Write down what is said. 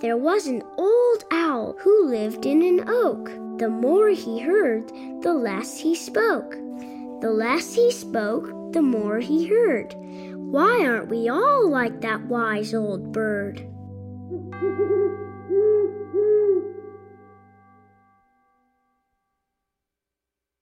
There was an old owl who lived in an oak. The more he heard, the less he spoke. The less he spoke, the more he heard. Why aren't we all like that wise old bird?